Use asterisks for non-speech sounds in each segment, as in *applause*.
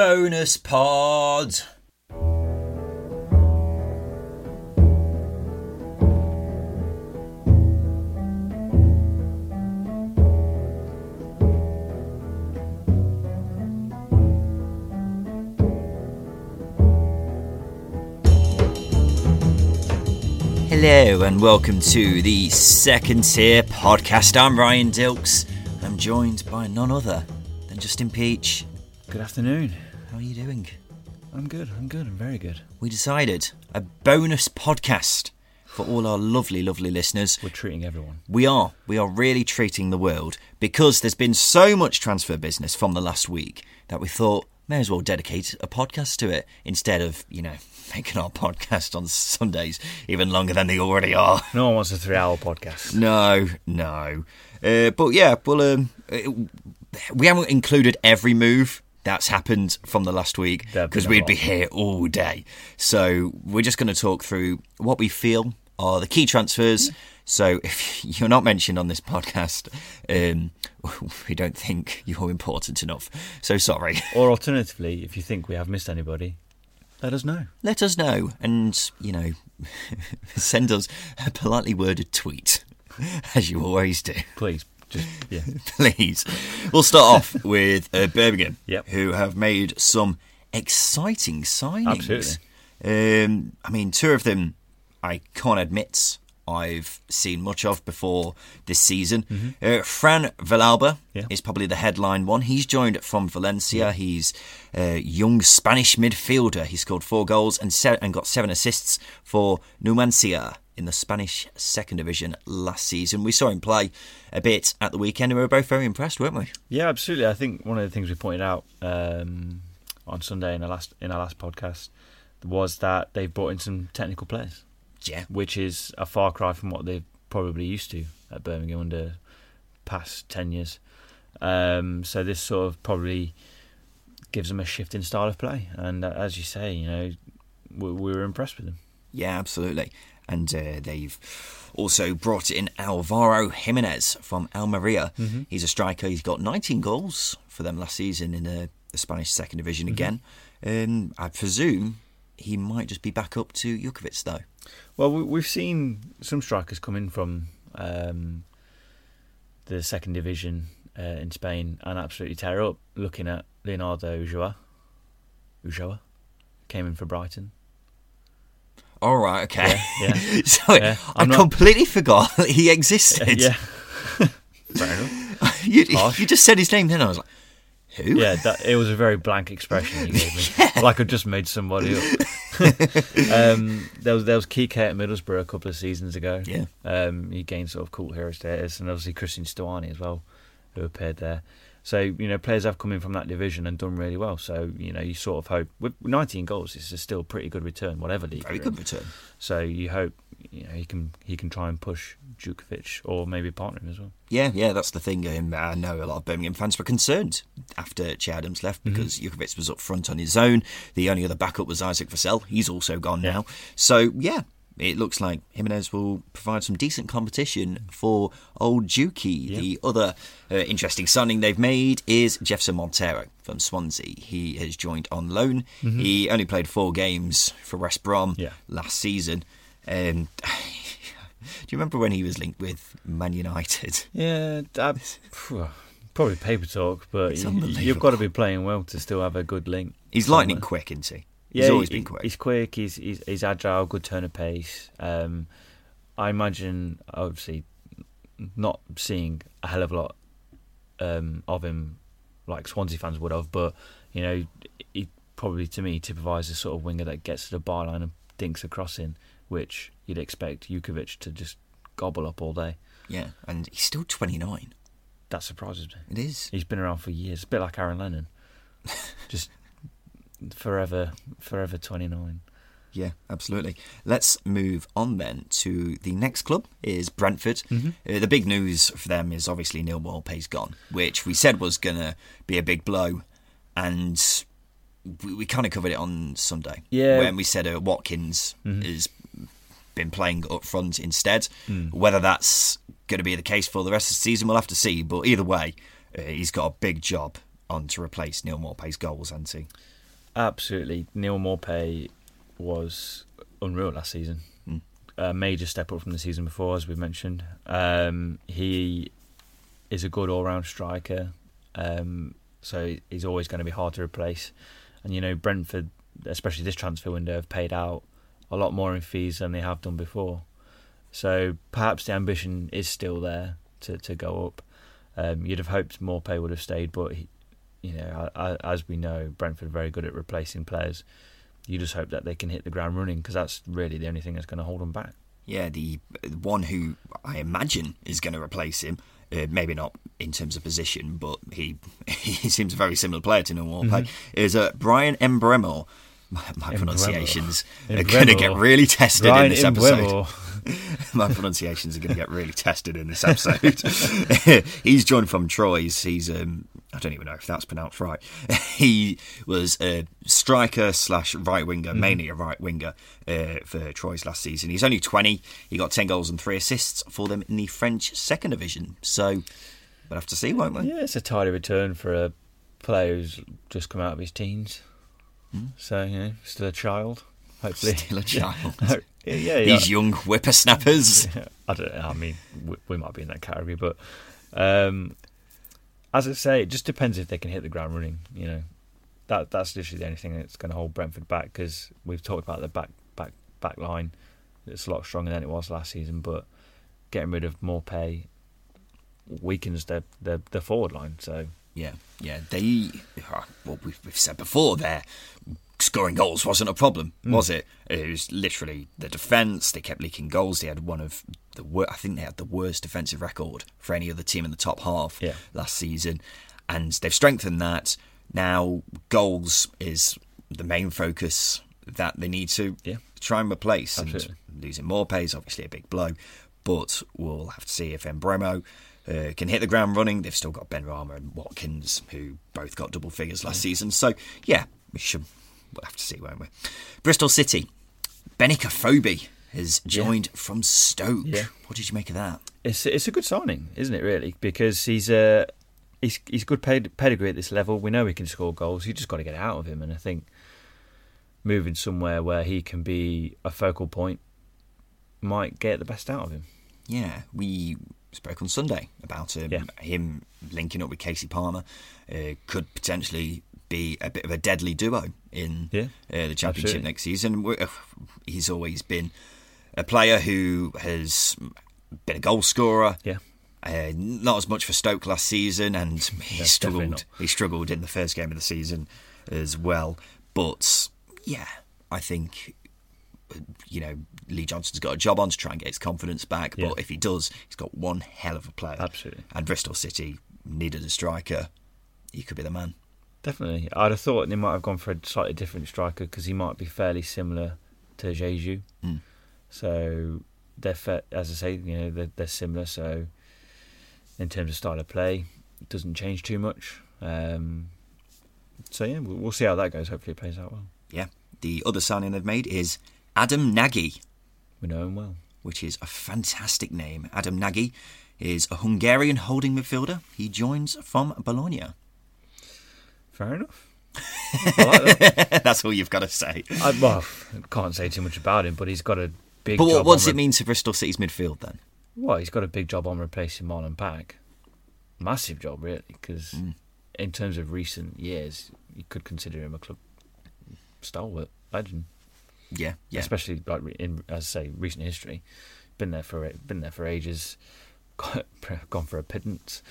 Bonus pod. Hello and welcome to the second tier podcast. I'm Ryan Dilks. I'm joined by none other than Justin Peach. Good afternoon. How are you doing? I'm good. I'm good. I'm very good. We decided a bonus podcast for all our lovely, lovely listeners. We're treating everyone. We are. We are really treating the world because there's been so much transfer business from the last week that we thought may as well dedicate a podcast to it instead of, you know, *laughs* making our podcast on Sundays even longer than they already are. No one wants a three-hour podcast. No, no. Uh, but yeah, well, um, it- we haven't included every move that's happened from the last week because we'd be here all day. So we're just going to talk through what we feel are the key transfers. So if *laughs* you're not mentioned on this podcast, um, *laughs* we don't think you're important enough. So sorry. *laughs* Or alternatively, if you think we have missed anybody, let us know. Let us know and, you know, send us a politely worded tweet, as you always do. Please, just *laughs* yeah. *laughs* please. We'll start off *laughs* with uh, Birmingham, Yep. who have made some exciting signings. Absolutely. Um, I mean, two of them I can't admit I've seen much of before this season. Uh, Fran Villalba Mm-hmm. Yeah. is probably the headline one. He's joined from Valencia. He's a young Spanish midfielder. He scored four goals and, se- and got seven assists for Numancia in the Spanish second division last season. We saw him play a bit at the weekend and we were both very impressed, weren't we? Yeah, absolutely. I think one of the things we pointed out um, on Sunday in our last in our last podcast was that they've brought in some technical players, Yeah. which is a far cry from what they've probably used to at Birmingham under past ten years. Um, so this sort of probably gives them a shift in style of play, and uh, as you say, you know, we, we were impressed with them. Yeah, absolutely. And uh, they've also brought in Alvaro Jimenez from Almeria. He's a striker. He's got 19 goals for them last season in the, the Spanish second division again. Um, I presume he might just be back up to Jutkiewicz, though. Well, we- we've seen some strikers come in from um, the second division uh, in Spain and absolutely tear up. Looking at Leonardo Ulloa, Ulloa came in for Brighton. All right, okay. Yeah, yeah. *laughs* so Yeah, I not- completely forgot *laughs* that he existed. yeah, *laughs* fair enough. you, you just said his name then. I was like, who? Yeah, that, it was a very blank expression you gave me, like I just made somebody up. um, there was there was Kike at Middlesbrough a couple of seasons ago. Yeah. um, he gained sort of cult hero status, and obviously Christian Stuani as well, who appeared there. So you know, players have come in from that division and done really well. So you know, you sort of hope with 19 goals, this is still a pretty good return, whatever league. Very good in. return. So you hope you know he can he can try and push Jutkiewicz or maybe partner him as well. Yeah, yeah, that's the thing. I know a lot of Birmingham fans were concerned after Che Adams left Mm-hmm. because Jutkiewicz was up front on his own. The only other backup was Isaac Vassell. He's also gone Yeah. now. So, yeah, it looks like Jimenez will provide some decent competition for old Juki. The other uh, interesting signing they've made is Jefferson Montero from Swansea. He has joined on loan. He only played four games for West Brom Mm-hmm. Yeah. last season. Um, *laughs* do you remember when he was linked with Man United? Yeah, that, *laughs* probably paper talk, but you, you've got to be playing well to still have a good link. He's somewhere. lightning quick, isn't he? Yeah, he's always he- been quick. He's quick. He's, he's he's agile, good turn of pace. Um, I imagine, obviously, not seeing a hell of a lot um, of him like Swansea fans would have, but you know, he probably to me typifies the sort of winger that gets to the byline and dinks a cross in, which you'd expect Jutkiewicz to just gobble up all day. Yeah, and he's still 29. that surprises me. It is. He's been around for years, a bit like Aaron Lennon, *laughs* just forever, forever twenty nine. Yeah, absolutely. Let's move on then to the next club is Brentford. Mm-hmm. Uh, the big news for them is obviously Neal Maupay's gone, which we said was going to be a big blow, and we, we kind of covered it on Sunday. Yeah. when we said uh, Watkins Mm-hmm. has been playing up front instead. Mm. Whether that's going to be the case for the rest of the season, we'll have to see. But either way, uh, he's got a big job on to replace Neal Maupay's goals, hasn't he? Absolutely, Neal Maupay was unreal last season. A major step up from the season before, as we've mentioned. Um, he is a good all-round striker, um, so he's always going to be hard to replace. And you know, Brentford, especially this transfer window, have paid out a lot more in fees than they have done before. So perhaps the ambition is still there to, to go up. Um, you'd have hoped Maupay would have stayed, but he, you know, as we know, Brentford are very good at replacing players. You just hope that they can hit the ground running because that's really the only thing that's going to hold them back. Yeah, the one who I imagine is going to replace him, uh, maybe not in terms of position, but he *laughs* he seems a very similar player to Neal Maupay, is uh, Bryan Mbeumo. My, my Mbeumo. pronunciations are going to *laughs* *laughs* get really tested in this episode. My pronunciations are going to get really tested in this episode. he's joined from Troyes. He's um, I don't even know if that's pronounced right. *laughs* he was a striker slash right winger, mainly a right winger uh, for Troyes last season. He's only twenty. He got ten goals and three assists for them in the French second division. So we'll have to see, won't we? Yeah, it's a tidy return for a player who's just come out of his teens. So, you know, still a child, hopefully. Still a *laughs* child. *laughs* yeah, yeah, yeah. These young whippersnappers. I don't know. I mean, we, we might be in that category, but um, as I say, it just depends if they can hit the ground running. You know, that that's literally the only thing that's going to hold Brentford back because we've talked about the back back back line. It's a lot stronger than it was last season, but getting rid of Maupay weakens their, their forward line. So Yeah, yeah. They, uh, well, we've, we've said before, their scoring goals wasn't a problem, Mm. was it? It was literally the defence. They kept leaking goals. They had one of the wor- I think they had the worst defensive record for any other team in the top half Yeah. last season, and they've strengthened that. Now, goals is the main focus that they need to Yeah. try and replace. Absolutely. And losing Maupay is obviously a big blow, but we'll have to see if Mbeumo uh, can hit the ground running. They've still got Benrahma and Watkins, who both got double figures last season. So, yeah, we should. We'll have to see, won't we? Bristol City. Benik Afobe has joined from Stoke. Yeah. What did you make of that? it's it's a good signing, isn't it? Really, because he's a he's he's good ped- pedigree at this level. We know he can score goals. You just got to get out of him, and I think moving somewhere where he can be a focal point might get the best out of him. Yeah, we spoke on Sunday about um, Yeah. him linking up with Kasey Palmer. Uh, could potentially be a bit of a deadly duo in Yeah, uh, the championship absolutely. next season. Uh, He's always been a player who has been a goal scorer. Yeah, Uh, not as much for Stoke last season, and *laughs* he Yeah, struggled. He struggled in the first game of the season as well. But yeah, I think you know Lee Johnson's got a job on to try and get his confidence back. Yeah. But if he does, he's got one hell of a player. Absolutely. And Bristol City needed a striker. He could be the man. Definitely. I'd have thought they might have gone for a slightly different striker because he might be fairly similar to Diedhiou. Mm. So they're fa- as I say, you know, they're, they're similar. So in terms of style of play, it doesn't change too much. Um, so yeah, we'll, we'll see how that goes. Hopefully, it plays out well. Yeah. The other signing they've made is Adam Nagy. We know him well. which is a fantastic name. Adam Nagy is a Hungarian holding midfielder. He joins from Bologna. Fair enough. *laughs* Like that. That's all you've got to say. I, well, can't say too much about him, but he's got a big. But job what, what does on it mean to Bristol City's midfield then? Well, he's got a big job on replacing Marlon Pack. Massive job, really, because Mm. in terms of recent years, you could consider him a club stalwart legend, Yeah, yeah. especially like in, as I say, recent history. Been there for been there for ages, *laughs* gone for a pittance,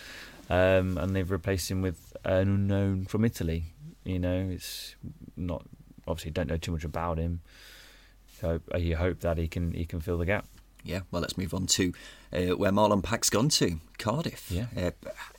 um, and they've replaced him with an unknown from Italy. You know, it's not obviously don't know too much about him. So uh, you hope that he can he can fill the gap. Yeah, well, let's move on to uh, where Marlon Pack's gone to Cardiff. Yeah. Uh,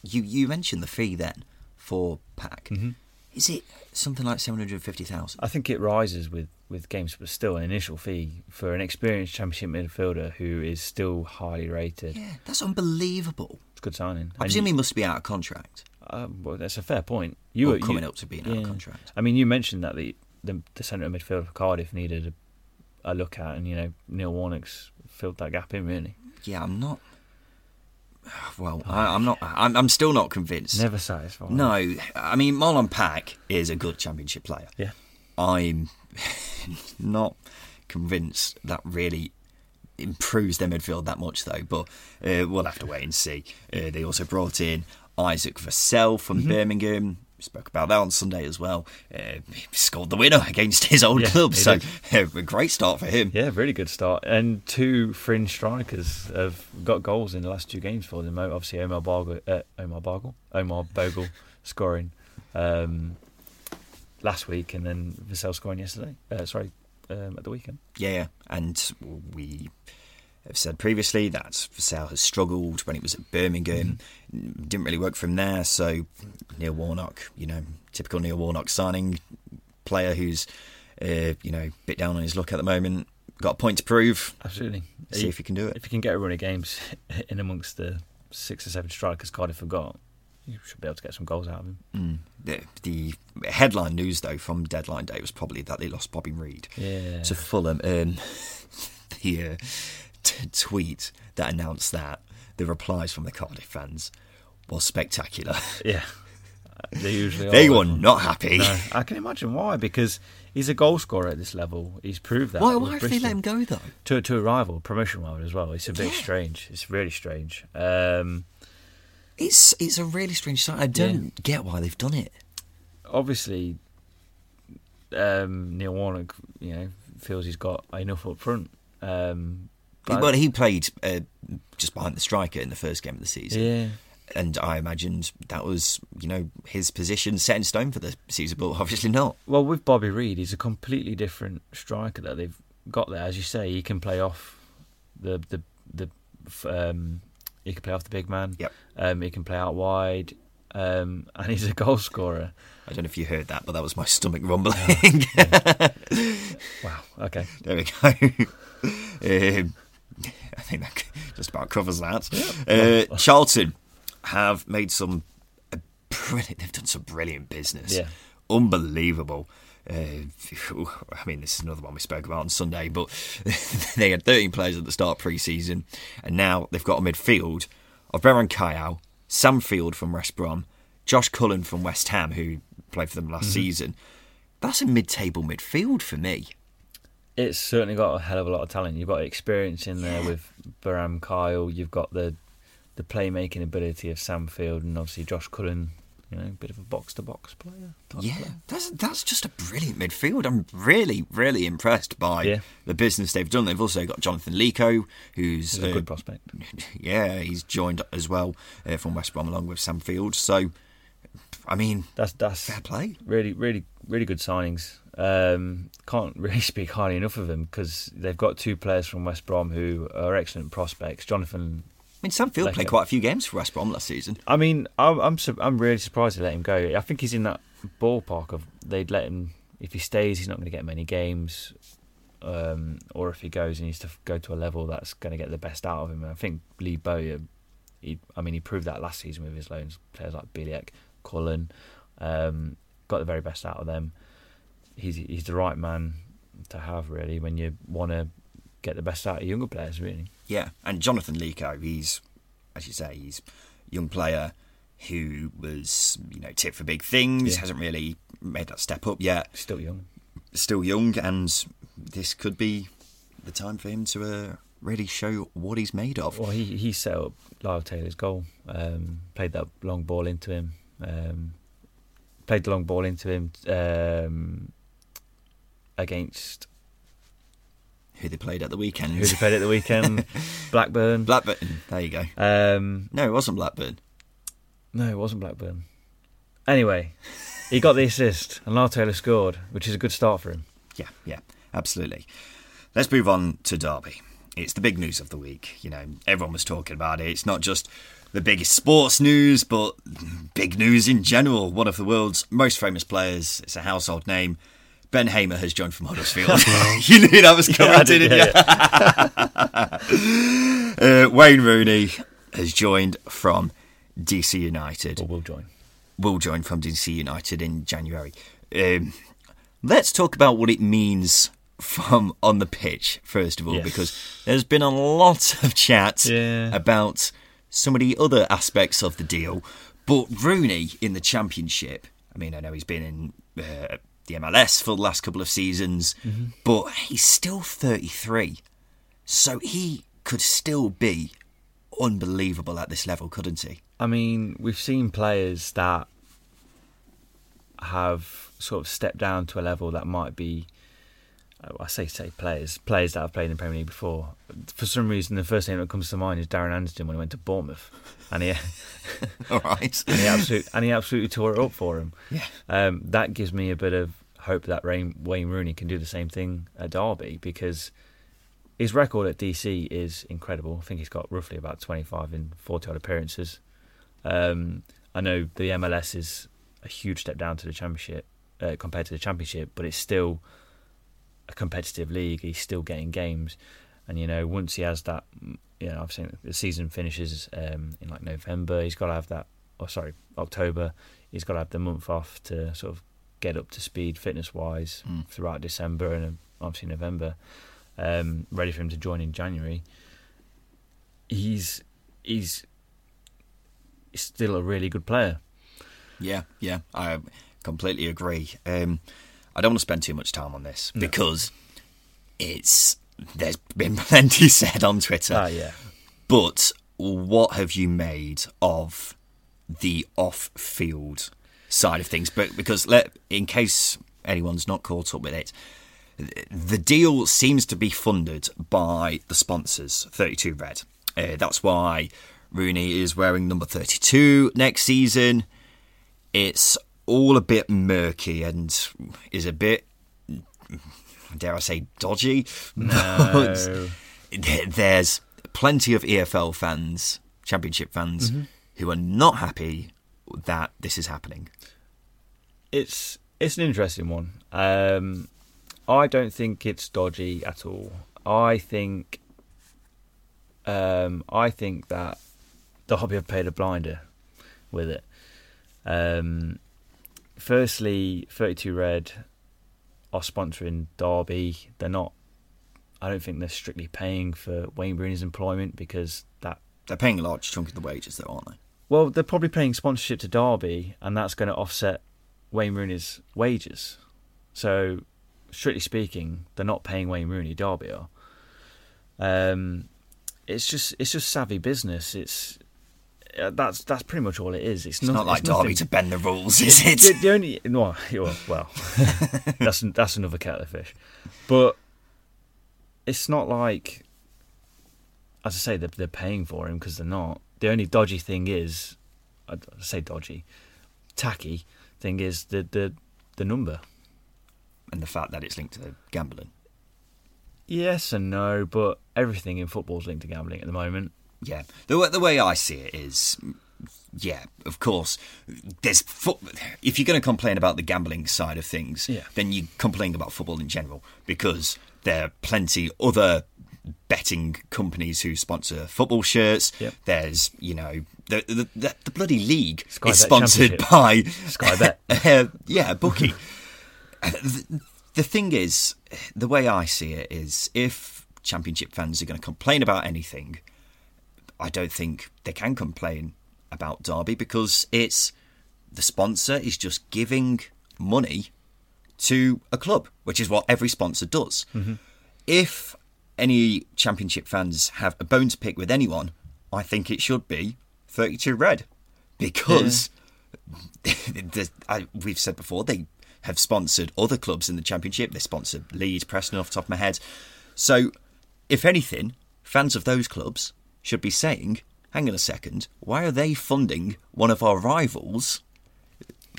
you you mentioned the fee then for Pack. Mm-hmm. Is it something like seven hundred fifty thousand? I think it rises with, with games, but still an initial fee for an experienced championship midfielder who is still highly rated. Yeah, that's unbelievable. It's a good signing. I And presume he must be out of contract. Uh, well, that's a fair point. You Or were coming you- up to being out of contract. I mean, you mentioned that the the, the centre of midfield for Cardiff needed a, a look at, and you know Neil Warnock's filled that gap in really. Yeah, I'm not. Well, I, I'm not. I'm, I'm still not convinced. Never satisfied. No, I mean Marlon Pack is a good championship player. Yeah. I'm *laughs* not convinced that really improves their midfield that much, though. But uh, we'll have to wait and see. Uh, they also brought in Isaac Vassell from Mm-hmm. Birmingham. We spoke about that on Sunday as well. Uh, he scored the winner against his old Yeah, club, so *laughs* a great start for him. Yeah, really good start. And two fringe strikers have got goals in the last two games for them. Obviously, Omar Bargle, uh, Omar Bargle, Omar Bogle *laughs* scoring um, last week, and then Vassell scoring yesterday. Uh, sorry, um, at the weekend. Yeah, and we have said previously that Vassell has struggled when it was at Birmingham. Didn't really work from there. So Neil Warnock, you know, typical Neil Warnock signing player who's, uh, you know, bit down on his luck at the moment. Got a point to prove. Absolutely. See if he can do it. If you can get a run of games *laughs* in amongst the six or seven strikers Cardiff have got, you should be able to get some goals out of him. Mm. The, the headline news, though, from deadline day was probably that they lost Bobby Reid Yeah. to Fulham. Um, *laughs* the uh, t- tweet that announced that, the replies from the Cardiff fans was spectacular. *laughs* Yeah. They usually they were not happy. No, I can imagine why. Because he's a goal scorer at this level. He's proved that. Why, why have they let him go, though? to to a rival, promotion rival as well? It's a bit Yeah. strange. It's really strange. Um, It's it's a really strange sight. I don't get why they've done it. obviously, um, Neil Warnock, you know, feels he's got enough up front. Um, but- Well, he played uh, just behind the striker in the first game of the season. yeah, And I imagined that was, you know, his position set in stone for the season, but *laughs* obviously not. Well, with Bobby Reid, he's a completely different striker that they've got there. As you say, he can play off the the the um, he can play off the big man. Yep. Um, he can play out wide, um, and he's a *laughs* goal scorer. I don't know if you heard that, but that was my stomach rumbling. *laughs* Wow. Okay. there we go. um, *laughs* I think that *laughs* just about covers that. Uh, Charlton have made some brilliant. They've done some brilliant business. Yeah. Unbelievable. Uh, I mean, this is another one we spoke about on Sunday, but *laughs* they had 13 players at the start of pre-season, and now they've got a midfield of Beram Kayal, Sam Field from West Brom, Josh Cullen from West Ham, who played for them last season. That's a mid-table midfield for me. It's certainly got a hell of a lot of talent. You've got experience in there with Beram Kayal. You've got the the playmaking ability of Sam Field, and obviously Josh Cullen. You know, a bit of a box to box player. Yeah, player. that's that's just a brilliant midfield. I'm really, really impressed by Yeah. the business they've done. They've also got Jonathan Leko, who's He's a uh, good prospect. *laughs* yeah, he's joined as well uh, from West Brom along with Sam Field. So, I mean, That's that's fair play. really, really, really good signings. Um, can't *laughs* really speak highly enough of them because they've got two players from West Brom who are excellent prospects. Jonathan. I mean, Sam Field played it. quite a few games for West Brom last season. I mean, I'm I'm, su- I'm really surprised they let him go. I think he's in that ballpark of they'd let him if he stays, he's not going to get many games. Um, or if he goes, he needs to go to a level that's going to get the best out of him. And I think Lee Bowyer, he, I mean, he proved that last season with his loans. Players like Bielik, Cullen, um, got the very best out of them. He's he's the right man to have really when you want to get the best out of younger players. Really, Yeah, and Jonathan Leko, he's, as you say, he's a young player who was, you know, tipped for big things, Yeah. hasn't really made that step up yet. still young. Still young, and this could be the time for him to uh, really show what he's made of. Well, he he set up Lyle Taylor's goal. Um, played that long ball into him. Um, played the long ball into him um, against Who they played at the weekend. who they played at the weekend. *laughs* Blackburn. Blackburn. There you go. Um, No, it wasn't Blackburn. no, it wasn't Blackburn. Anyway, he got the assist, and Lyle Taylor scored, which is a good start for him. Yeah, yeah, absolutely. Let's move on to Derby. it's the big news of the week. You know, everyone was talking about it. It's not just the biggest sports news, but big news in general. One of the world's most famous players, it's a household name. Ben Hamer has joined from Huddersfield. *laughs* *laughs* you knew that was coming, I did, didn't you? *laughs* uh, Wayne Rooney has joined from DC United. Or will join. Will join from DC United in January. Um, let's talk about what it means from on the pitch first of all, Yes. because there's been a lot of chat Yeah. about some of the other aspects of the deal. But Rooney in the Championship, I mean, I know he's been in uh, the MLS for the last couple of seasons, Mm-hmm. but he's still 33. So he could still be unbelievable at this level, couldn't he? I mean, we've seen players that have sort of stepped down to a level that might be. I say say players, players that have played in the Premier League before. For some reason, the first name that comes to mind is Darren Anderton when he went to Bournemouth, and he *laughs* All right. and he absolutely and he absolutely tore it up for him. Yeah. Um, that gives me a bit of hope that Rain, Wayne Rooney can do the same thing at Derby because his record at DC is incredible. I think he's got roughly about 25 in 40 odd appearances. Um, I know the MLS is a huge step down to the Championship uh, compared to the Championship, but it's still a competitive league. He's still getting games, and you know once he has that, you know I've seen the season finishes um, in like November. He's got to have that. Oh, sorry, October. He's got to have the month off to sort of get up to speed fitness wise Mm. throughout December and uh, obviously November. Um, ready for him to join in January. He's he's still a really good player. Yeah, yeah, I completely agree. Um, I don't want to spend too much time on this because it's there's been *laughs* plenty said on Twitter. Ah, yeah. But what have you made of the off-field side of things? But because let in case anyone's not caught up with it, the deal seems to be funded by the sponsors, 32 Red. Uh, that's why Rooney is wearing number 32 next season. It's all a bit murky and is a bit, dare I say, dodgy. No. There- there's plenty of EFL fans, Championship fans, who are not happy that this is happening. it's it's an interesting one. Um, I don't think it's dodgy at all. I think um, I think that Derby have paid a blinder with it. Um, firstly, Thirty Two Red are sponsoring Derby. They're not. I don't think they're strictly paying for Wayne Rooney's employment because that They're paying a large chunk of the wages, though, aren't they? Well, they're probably paying sponsorship to Derby, and that's going to offset Wayne Rooney's wages. So, strictly speaking, they're not paying Wayne Rooney. Derby are. Um, it's just it's just savvy business. It's uh, that's that's pretty much all it is. It's, It's not like nothing- Derby to bend the rules, is it? the, the only no, well, well *laughs* that's that's another kettle of fish, but it's not like, as I say, they're, they're paying for him because they're not. The only dodgy thing is, I say dodgy, tacky thing is the the the number. and the fact that it's linked to gambling. Yes and no, but everything in football is linked to gambling at the moment. Yeah, the way, the way I see it is, yeah, of course, there's foot. If you're going to complain about the gambling side of things, Yeah. then you complain about football in general because there are plenty other betting companies who sponsor football shirts. Yep. There's, you know, the the, the, the bloody league Sky is Bet sponsored by Sky Bet. *laughs* uh, yeah, bookie. *laughs* the, the thing is, the way I see it is, if championship fans are going to complain about anything, I don't think they can complain about Derby because it's the sponsor is just giving money to a club, which is what every sponsor does. If any championship fans have a bone to pick with anyone, I think it should be 32 Red because *laughs* the, I, we've said before they have sponsored other clubs in the championship. They sponsored Leeds, Preston, off the top of my head. So, if anything, fans of those clubs should be saying, "Hang on a second, why are they funding one of our rivals?"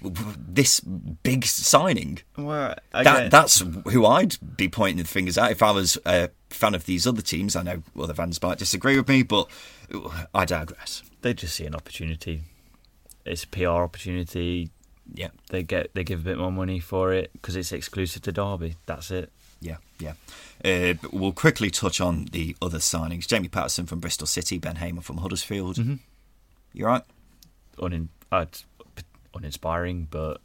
This big signing. Well, That, that's who I'd be pointing the fingers at if I was a fan of these other teams. I know other fans might disagree with me, but I digress. They just see an opportunity. It's a PR opportunity. Yeah, They get they give a bit more money for it because it's exclusive to Derby. That's it. yeah, yeah. Uh, we'll quickly touch on the other signings. Jamie Paterson from Bristol City, Ben Hamer from Huddersfield. Mm-hmm. You right? Unin, uh, uninspiring, but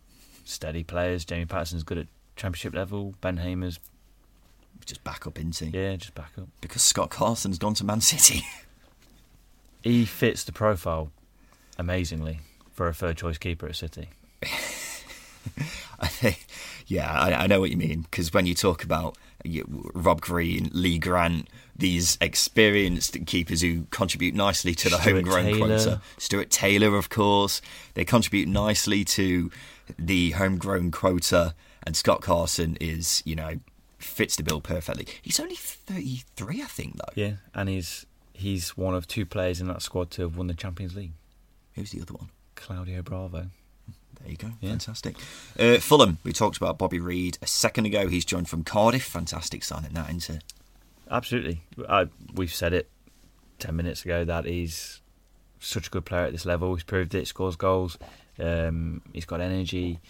steady players. Jamie Paterson's good at championship level. Ben Hamer's Just back up into yeah, just back up. because Scott Carson's gone to Man City. *laughs* He fits the profile amazingly for a third choice keeper at City. I think, yeah, I, I know what you mean because when you talk about you, Rob Green, Lee Grant, these experienced keepers who contribute nicely to the Stuart homegrown Taylor. quota, Stuart Taylor, of course, they contribute nicely to the homegrown quota, and Scott Carson is, you know, fits the bill perfectly. He's only thirty three, I think, though. Yeah, and he's he's one of two players in that squad to have won the Champions League. Who's the other one? Claudio Bravo. There you go. Yeah. Fantastic. Uh, Fulham, we talked about Bobby Reid a second ago. He's joined from Cardiff. Fantastic signing that, isn't it? Absolutely. I, we've said it 10 minutes ago that he's such a good player at this level. He's proved it, scores goals. Um, he's got energy.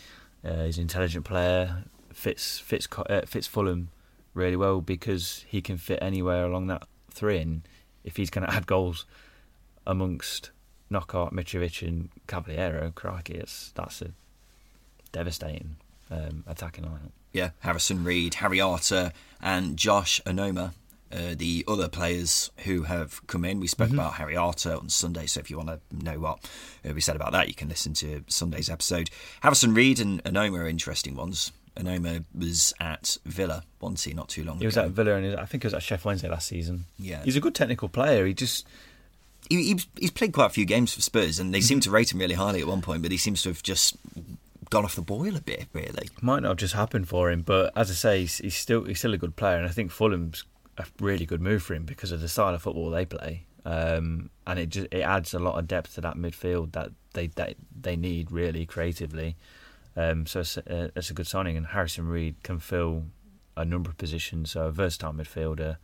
Uh, he's an intelligent player. Fits fits uh, fits Fulham really well because he can fit anywhere along that three. And if he's going *laughs* to add goals amongst Knockaert, Mitrovic, and Cavaleiro, crikey, it's, that's a devastating um, attacking lineup. Yeah, Harrison Reed, Harry Arter, and Josh Onomah. Uh, the other players who have come in, we spoke about Harry Arter on Sunday. So if you want to know what uh, we said about that, you can listen to Sunday's episode. Harrison Reed and Onomah are interesting ones. Onomah was at Villa, he, not too long ago. He was at Villa, and I think he was at Sheff Wednesday last season. Yeah. he's a good technical player. He just he, he's, he's played quite a few games for Spurs, and they seem to rate him really highly at one point, but he seems to have just gone off the boil a bit, really. might not have just happened for him, but as I say, he's, he's still he's still a good player, and I think Fulham's a really good move for him because of the style of football they play, um, and it just it adds a lot of depth to that midfield that they that they need really creatively. Um, so it's a, it's a good signing, and Harrison Reed can fill a number of positions. So a versatile midfielder.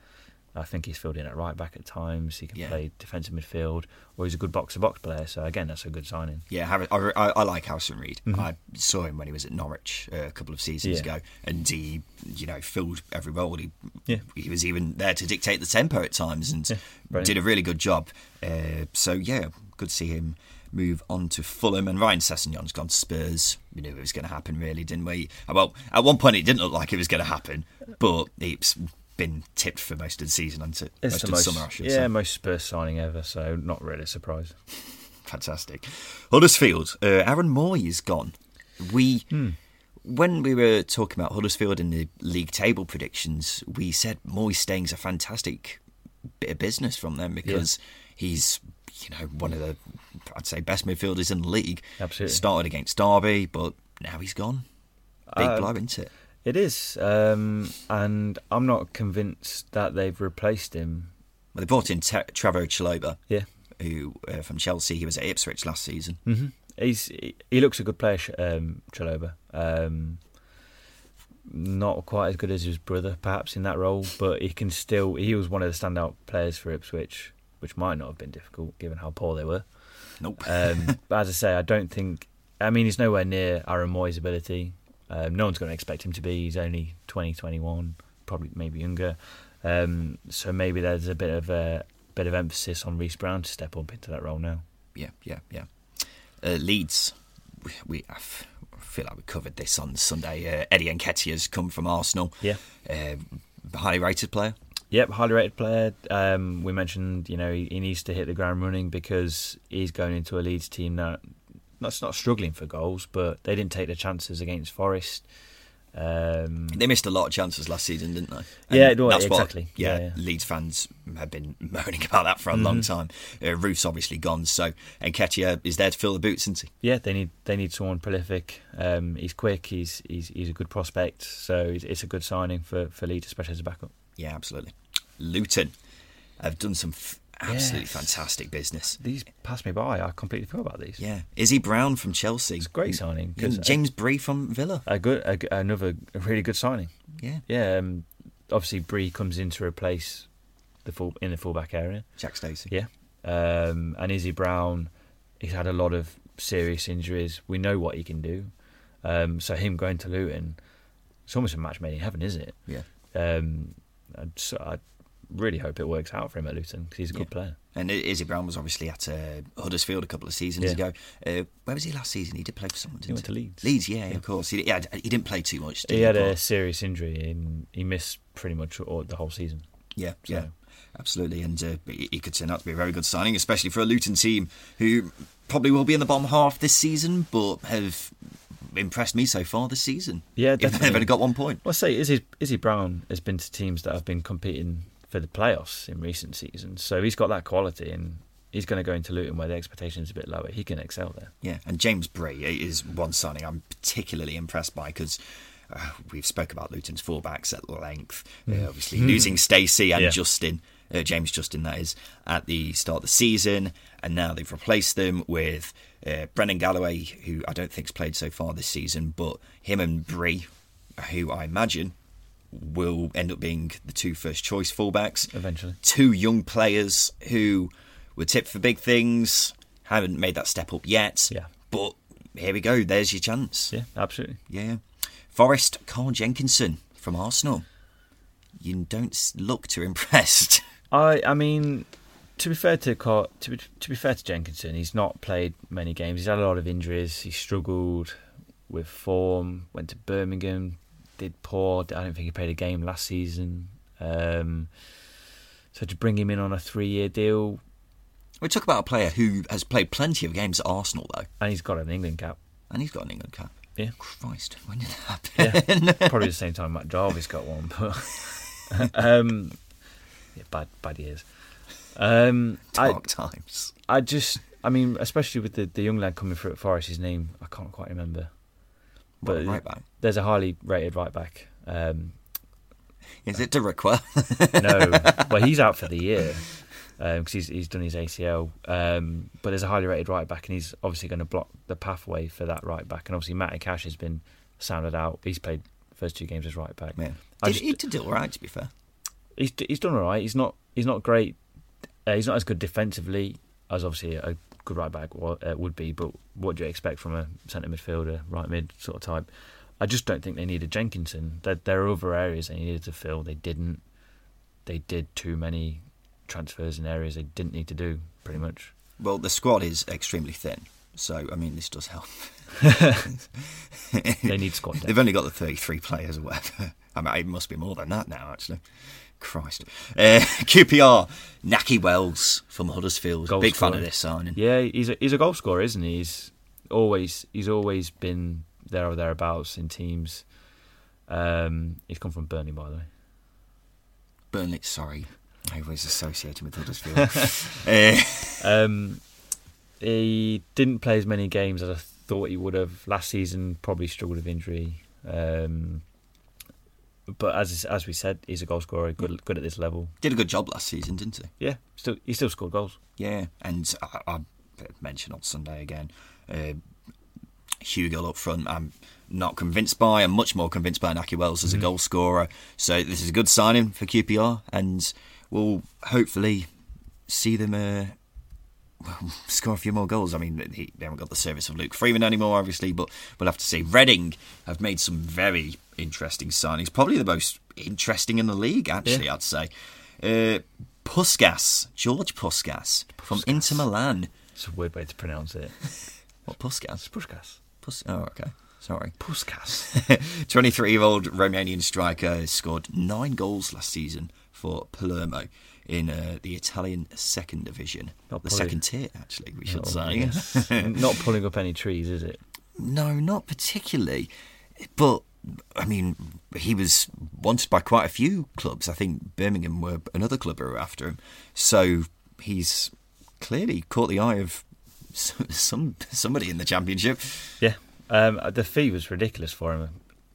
I think he's filled in at right back at times. He can Yeah. play defensive midfield, or he's a good box to box player. So again, that's a good signing. Yeah, Harry, I, I, I like Harrison Reed. I saw him when he was at Norwich uh, a couple of seasons Mm-hmm. Yeah. ago, and he, you know, filled every role. He, Yeah. he was even there to dictate the tempo at times, and did a really good job. Uh, so yeah, good to see him move on to Fulham. And Ryan Sessegnon's gone to Spurs. We knew it was going to happen, really, didn't we? Well, at one point it didn't look like it was going to happen, but it's been tipped for most of the season, hasn't it? It's most the of most, the summer, I should yeah, say. most Spurs signing ever. So not really a surprise. *laughs* Fantastic. Huddersfield, uh, Aaron Mooy is gone. We, Hmm. when we were talking about Huddersfield in the league table predictions, we said Mooy staying's a fantastic bit of business from them because he's, you know, one of the, I'd say, best midfielders in the league. Absolutely. Started against Derby, but now he's gone. Big Uh, blow, isn't it? It is, um, and I'm not convinced that they've replaced him. Well, they brought in Te- Trevoh Chalobah, Yeah, who uh, from Chelsea. He was at Ipswich last season. hmm he's he, looks a good player, um, Chalobah. Um, not quite as good as his brother, perhaps in that role, but he can still. He was one of the standout players for Ipswich, which might not have been difficult given how poor they were. Nope. *laughs* Um, but as I say, I don't think. I mean, he's nowhere near Aaron Mooy's ability. Um, no one's going to expect him to be. He's only 20, 21, probably maybe younger. Um, so maybe there's a bit of a bit of emphasis on Reece Brown to step up into that role now. yeah, yeah, yeah. Uh, Leeds, we, we I feel like we covered this on Sunday. Uh, Eddie Nketiah's come from Arsenal. Yeah. Uh, highly rated player. Yep, highly rated player. Um, we mentioned, you know, he, he needs to hit the ground running because he's going into a Leeds team that that's not struggling for goals, but they didn't take the chances against Forest. Um, They missed a lot of chances last season, didn't they? Yeah, And well, that's what- exactly. yeah, Yeah, yeah. Leeds fans have been *laughs* moaning about that for a long Mm-hmm. time. Uh, Roofe's obviously gone, so Nketiah is there to fill the boots, isn't he? yeah, they need they need someone prolific. Um, he's quick. He's he's he's a good prospect. So it's, it's a good signing for for Leeds, especially as a backup. Yeah, absolutely. Luton have done some f- absolutely Yes. fantastic business. These passed me by. I completely forgot about these. Yeah, Izzy Brown from Chelsea. It's a great signing, 'cause- James Bree from Villa. A good a, another a really good signing. Yeah. Yeah, um, obviously Bree comes in to replace the full in the fullback area. Jack Stacey. Yeah, um, and Izzy Brown, he's had a lot of serious injuries. We know what he can do. Um, so him going to Luton, it's almost a match made in heaven, is it? Yeah. Um, I, I really hope it works out for him at Luton because he's a good Yeah. player. And Izzy Brown was obviously at uh, Huddersfield a couple of seasons Yeah. ago. Uh, where was he last season? He did play for someone. Didn't He went to Leeds. Leeds, yeah, of course. He, yeah, he didn't play too much. Did He had a serious injury and he missed pretty much all, the whole season. Yeah, So- yeah, absolutely. And uh, he he could turn out to be a very good signing, especially for a Luton team who probably will be in the bottom half this season, but have impressed me so far this season. Yeah, though They've *laughs* only got one point. Well, I say Izzy, Izzy Brown has been to teams that have been competing for the playoffs in recent seasons, so he's got that quality, and he's going to go into Luton where the expectations are a bit lower. He can excel there. Yeah, and James Bree is one signing I'm particularly impressed by because uh, we've spoke about Luton's fullbacks at length. Uh, obviously, losing *laughs* Stacey and Mm. Yeah. Justin, uh, James Justin, that is, at the start of the season, and now they've replaced them with uh, Brendan Galloway, who I don't think's played so far this season, but him and Bree, who I imagine will end up being the two first choice fullbacks Eventually. two young players who were tipped for big things, haven't made that step up yet. Yeah. But here we go. There's your chance. Yeah, absolutely. Yeah. Forest Carl Jenkinson from Arsenal. You don't look too impressed. *laughs* I, I mean, to be fair to Car- to be, to be fair to Jenkinson, he's not played many games. He's had a lot of injuries. He struggled with form. Went to Birmingham, did poor. I don't think he played a game last season. Um, so to bring him in on a three-year deal, we talk about a player who has played plenty of games at Arsenal, though, and he's got an England cap. and he's got an England cap. Yeah. Christ, when did that *laughs* Yeah, happen? *laughs* probably the same time Matt Jarvis got one, but *laughs* um, yeah, bad bad years. Um, I Dark times. I just I mean, especially with the, the young lad coming through at Forest, his name I can't quite remember. But right back. there's a highly rated right back. Um, Is it Derrickwa? no, *laughs* well he's out for the year because he's he's done his ACL. Um, but there's a highly rated right back, and he's obviously going to block the pathway for that right back. And obviously Matty Cash has been sounded out. He's played first two games as right back. yeah. I Did, just- he did all right, to be fair. he's he's done all right. He's not he's not great. Uh, he's not as good defensively as obviously a good right back uh, would be. But what do you expect from a centre midfielder, right mid sort of type? I just don't think they needed Jenkinson. There, there are other areas they needed to fill. They didn't. They did too many transfers in areas they didn't need to do. Pretty much. Well, the squad is extremely thin, so I mean, this does help. *laughs* They need squad *laughs* They've only got the 33 players or whatever. *laughs* I mean, it must be more than that now, actually. Christ. Uh, *laughs* QPR, Nahki Wells from Huddersfield. Goal Big fan of this signing. Yeah, he's a, he's a goal scorer, isn't he? He's always he's always been there or thereabouts in teams. Um, he's come from Burnley, by the way. Burnley, sorry. I was associated with Huddersfield. *laughs* uh, Um, he didn't play as many games as I thought he would have last season. Probably struggled with injury. Um, but as as we said, he's a goal scorer. Good good at this level. did a good job last season, didn't he? Yeah, still he still scored goals. Yeah, and I, I mentioned on Sunday again, uh, Hugill up front. I'm not convinced by. I'm much more convinced by Nahki Wells as a goal scorer. So this is a good signing for QPR, and we'll hopefully see them uh, *sighs* score a few more goals. I mean, he, they haven't got the service of Luke Freeman anymore, obviously, but we'll have to see. Reading have made some very interesting signings. Probably the most interesting in the league, actually. Yeah. I'd say. Uh, Puskas, George Puskas, from Inter Milan. It's a weird way to pronounce it. *laughs* What Puskas? Pushkas. Pus- oh, okay. Sorry. Puskas. *laughs* 23 year old Romanian striker scored nine goals last season for Palermo in uh, the Italian second division. Not the second tier, actually, we should Oh, say. yes. *laughs* Not pulling up any trees, is it? No, not particularly. But I mean, he was wanted by quite a few clubs. I think Birmingham were another club who were after him. So he's clearly caught the eye of *laughs* some somebody in the championship. Yeah. Um, the fee was ridiculous for him.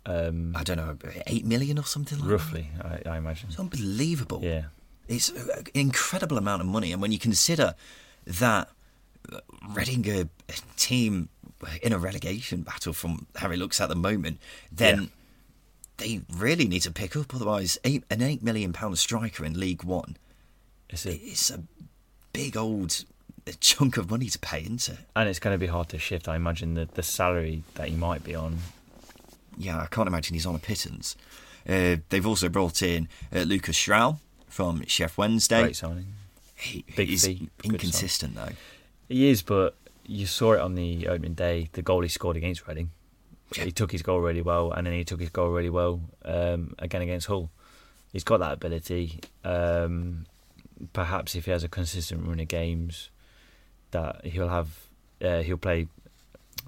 Um, I don't know, eight million or something like roughly, I, I imagine. It's unbelievable. Yeah. It's an incredible amount of money, and when you consider that Reading a team in a relegation battle from how it looks at the moment, then they really need to pick up. Otherwise, eight, an eight million pound striker in League One, It's a, it's a big old chunk of money to pay into. and it's going to be hard to shift. I imagine the the salary that he might be on. Yeah, I can't imagine he's on a pittance. Uh, they've also brought in uh, Lucas João from Sheff Wednesday. Great signing. He, Big he's fee, inconsistent though. He is, but you saw it on the opening day. The goal he scored against Reading, Yeah. he took his goal really well, and then he took his goal really well um, again against Hull. He's got that ability. Um, perhaps if he has a consistent run of games, that he'll have, uh, he'll play.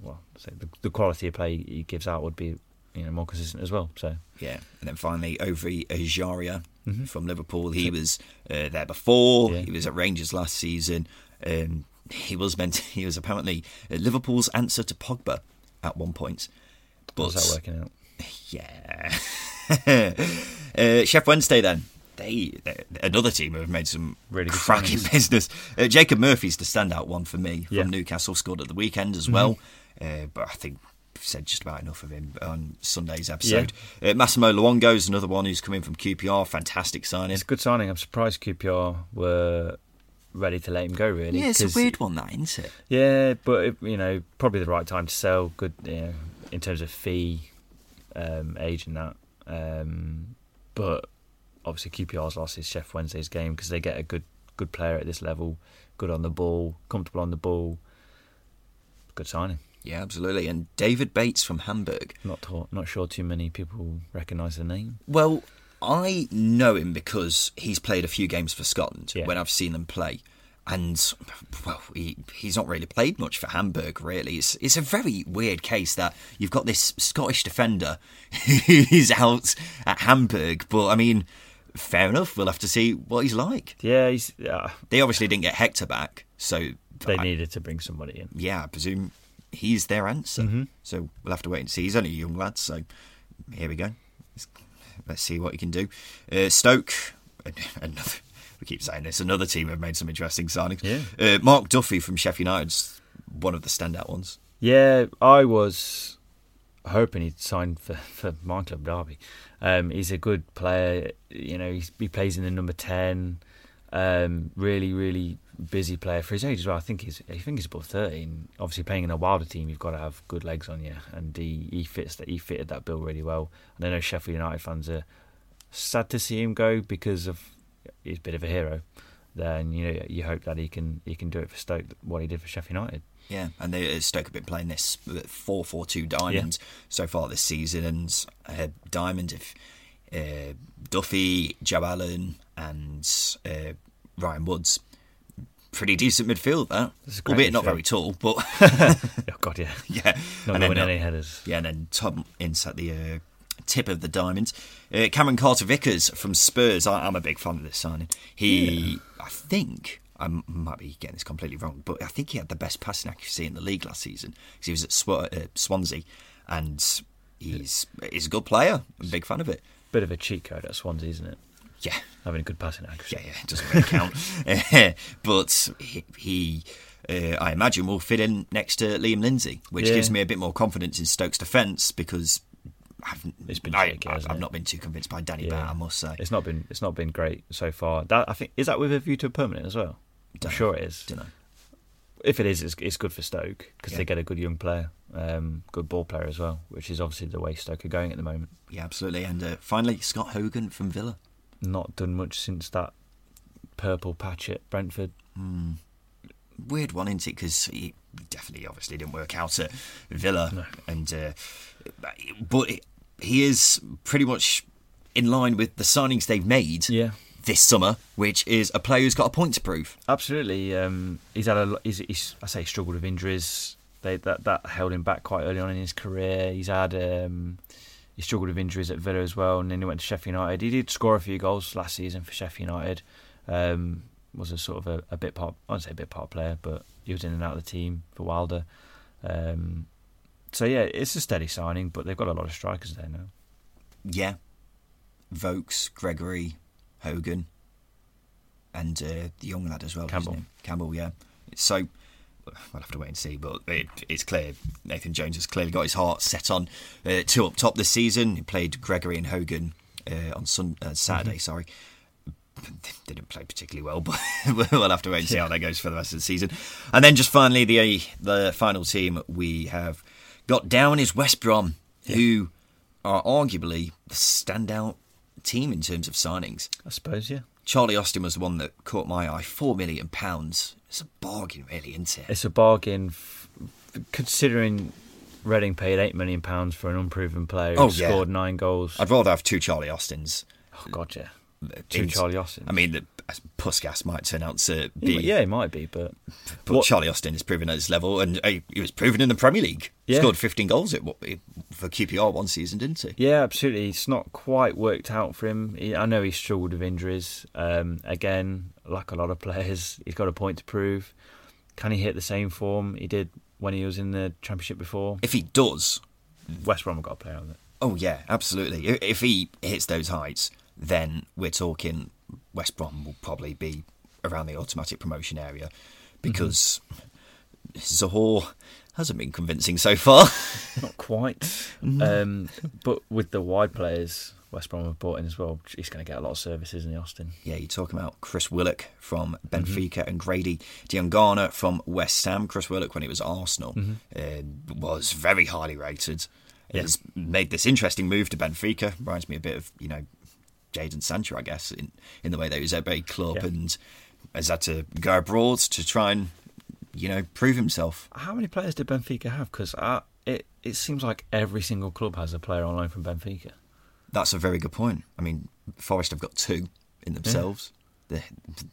Well, say the, the quality of play he gives out would be, you know, more consistent as well. So Yeah, and then finally Ovie Ejaria Mhm. from Liverpool. He was uh, there before. Yeah. He was at Rangers last season. Um, he was meant. *laughs* He was apparently uh, Liverpool's answer to Pogba at one point. But how's that working out? *laughs* yeah, *laughs* uh, Sheff Wednesday then. They, they another team who have made some Really good cracking signings. business. Uh, Jacob Murphy's the standout one for me Yeah. from Newcastle. Scored at the weekend Mm-hmm. as well, uh, but I think said just about enough of him on Sunday's episode. Uh, Massimo Luongo is another one who's coming from QPR. Fantastic signing. It's a good signing. I'm surprised QPR were ready to let him go. Really, Yeah, it's a weird one, that isn't it? Yeah, but it- you know, probably the right time to sell. Good, you know, in terms of fee, um, age, and that. Um, but obviously, QPR's lost his Sheff Wednesday's game because they get a good, good player at this level, good on the ball, comfortable on the ball. Good signing. Yeah, absolutely. And David Bates from Hamburg. Not taught, not sure too many people recognise the name. Well, I know him because he's played a few games for Scotland Yeah. when I've seen them play. And, well, he, he's not really played much for Hamburg, really. It's, it's a very weird case that you've got this Scottish defender *laughs* who's out at Hamburg. But, I mean, fair enough. We'll have to see what he's like. Yeah, he's. Uh, They obviously didn't get Hector back. So, they I- needed to bring somebody in. yeah, I presume he's their answer. Mm-hmm. So we'll have to wait and see. He's only a young lad, so here we go. Let's, let's see what he can do. Uh, Stoke, *laughs* another. We keep saying this. Another team have made some interesting signings. Yeah. Uh, Mark Duffy from Sheffield United's one of the standout ones. Yeah, I was hoping he'd sign for, for my club Derby. Um, he's a good player. You know, he's, he plays in the number ten. Um, really, really busy player for his age as well. I think he's I think he's above thirteen. Obviously, playing in a Wilder team, you've got to have good legs on you, and he, he fits that. He fitted that bill really well. And I know Sheffield United fans are sad to see him go because of he's a bit of a hero. Then you know you hope that he can he can do it for Stoke what he did for Sheffield United. Yeah, and they, Stoke have been playing this four four two Diamond so far this season, and uh, Diamond if uh, Duffy, Joe Allen, and uh, Ryan Woods, pretty decent midfield. That, It's a great albeit not very tall, but *laughs* *laughs* Oh God, yeah, yeah, not and then, uh, any headers. yeah, and then Tom at the uh, tip of the diamond. Uh, Cameron Carter Vickers from Spurs. I, I'm a big fan of this signing. He, I think, I might be getting this completely wrong, but I think he had the best passing accuracy in the league last season because he was at Swa- uh, Swansea, and he's he's a good player. I'm a big fan of it. Bit of a cheat code at Swansea, isn't it? Yeah, Having a good passing accuracy. yeah, yeah. It doesn't really count. *laughs* But he. he uh, I imagine will fit in next to Liam Lindsay, which Yeah. gives me a bit more confidence in Stokes' defence because I've, It's been I, shaky, I, I've it? not been too convinced by Danny Yeah. I must say. It's not been it's not been great so far. That I think is that with a view to a permanent as well. I'm Dunno. sure it is. Dunno. If it is, it's, it's good for Stoke because Yeah. they get a good young player, um, good ball player as well, which is obviously the way Stoke are going at the moment. Yeah, absolutely. And uh, finally, Scott Hogan from Villa. Not done much since that purple patch at Brentford. Weird one, isn't it? Because he definitely, obviously, didn't work out at Villa. No. And uh, but he is pretty much in line with the signings they've made Yeah, this summer, which is a player who's got a point to prove. absolutely. Um, he's had a he's, he's I say struggled with injuries. They, that that held him back quite early on in his career. He's had um, he struggled with injuries at Villa as well, and then he went to Sheffield United. He did score a few goals last season for Sheffield United. Um, was a sort of a, a bit part, I wouldn't say a bit part player, but he was in and out of the team for Wilder. Um, so yeah, it's a steady signing, but they've got a lot of strikers there now. Yeah. Vokes, Gregory, Hogan, and uh, the young lad as well. Campbell. Campbell, yeah. So we'll have to wait and see. But it, it's clear Nathan Jones has clearly got his heart set on uh, two up top this season. He played Gregory and Hogan uh, on sun, uh, Saturday. Mm-hmm. Sorry. *laughs* They didn't play particularly well, but *laughs* we'll have to wait and see how that goes for the rest of the season. And then just finally, the the final team we have got down is West Brom, who are arguably the standout team in terms of signings. I suppose, yeah. Charlie Austin was the one that caught my eye. Four million pounds. It's a bargain, really, isn't it? It's a bargain, f- considering Reading paid eight million pounds for an unproven player who Oh, yeah. scored nine goals. I'd rather have two Charlie Austins. oh God, yeah, two In- Charlie Austins. I mean, the Puscas might turn out to be. yeah, it might be, but But what- Charlie Austin is proven at his level, and he was proven in the Premier League. Yeah. Scored 15 goals at, what- for QPR one season, didn't he? Yeah, absolutely. It's not quite worked out for him. He, I know he struggled with injuries. Um, again, like a lot of players, *laughs* he's got a point to prove. Can he hit the same form he did when he was in the Championship before? If he does, West Brom have got a player on it. oh yeah, absolutely. If he hits those heights, then we're talking West Brom will probably be around the automatic promotion area because Zohore hasn't been convincing so far. *laughs* Not quite. um, but with the wide players West Brom have brought in as well, he's going to get a lot of services in the Austin. Yeah, you're talking about Chris Willock from Benfica and Grady Diangana from West Ham. Chris Willock, when he was Arsenal, uh, was very highly rated. Yeah. Has made this interesting move to Benfica. Reminds me a bit of you know Jadon Sancho, I guess, in in the way that he was at a big club Yeah. and has had to go abroad to try and you know prove himself. How many players did Benfica have? Because it it seems like every single club has a player on loan from Benfica. That's a very good point. I mean, Forest have got two in themselves. There,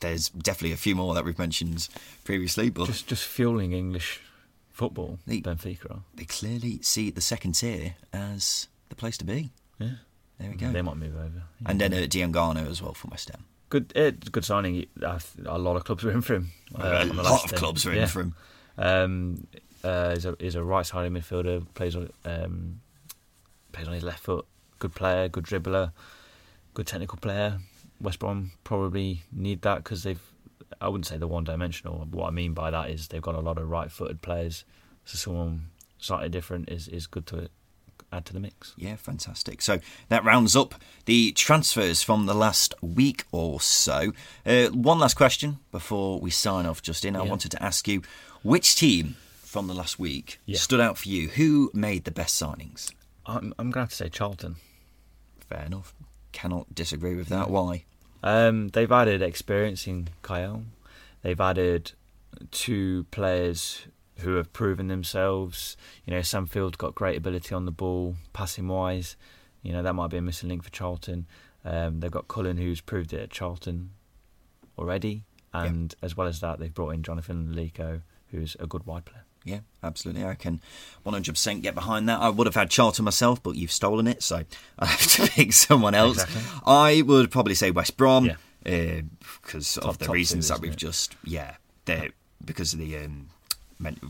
there's definitely a few more that we've mentioned previously, but Just just fueling English football. They- Benfica are. they clearly see the second tier as the place to be. Yeah. There we go. They might move over. And then uh, Diangana as well from West Ham. Good, eh, good signing. A lot of clubs were in for him. uh, a lot of day. clubs are in Yeah. for him. Um, uh, he's a he's a right sided midfielder. Plays on um, plays on his left foot. Good player, good dribbler, good technical player. West Brom probably need that because they've. I wouldn't say they're one dimensional. What I mean by that is they've got a lot of right footed players. So someone slightly different is, is good to add to the mix. Yeah, fantastic. So that rounds up the transfers from the last week or so. Uh, one last question before we sign off, Justin. I wanted to ask you which team from the last week Yeah. stood out for you? Who made the best signings? I'm, I'm going to to say Charlton. Fair enough. Cannot disagree with that. Why? Um, they've added experience in Kyle. They've added two players who have proven themselves. You know, Sam Field's got great ability on the ball, passing wise. You know, that might be a missing link for Charlton. Um, they've got Cullen, who's proved it at Charlton already. And as well as that, they've brought in Jonathan Leko, who's a good wide player. Yeah, absolutely. I can 100% get behind that. I would have had Charlton myself, but you've stolen it, so *laughs* I have to pick someone else. Exactly. I would probably say West Brom Yeah. because of the reasons two, that we've it? just yeah, they're because of the um,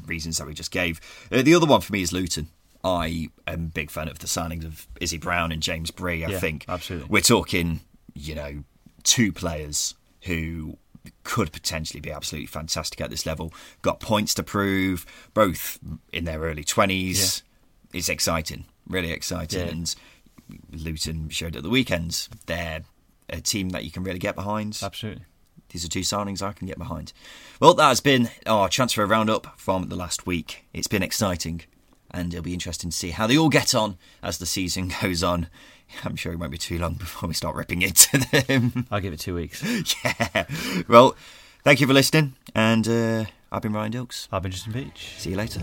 reasons that we just gave. Uh, the other one for me is Luton. I am a big fan of the signings of Izzy Brown and James Bree. I Yeah, think absolutely. we're talking, you know, two players who could potentially be absolutely fantastic at this level. Got points to prove, both in their early twenties. It's exciting, really exciting, Yeah. and Luton showed at the weekends they're a team that you can really get behind. Absolutely. These are two signings I can get behind. Well, that has been our transfer roundup from the last week. It's been exciting, and it'll be interesting to see how they all get on as the season *laughs* goes on. I'm sure it won't be too long before we start ripping into them. *laughs* I'll give it two weeks. yeah. Well, thank you for listening, and uh, I've been Ryan Dilks. I've been Justin Beach. See you later.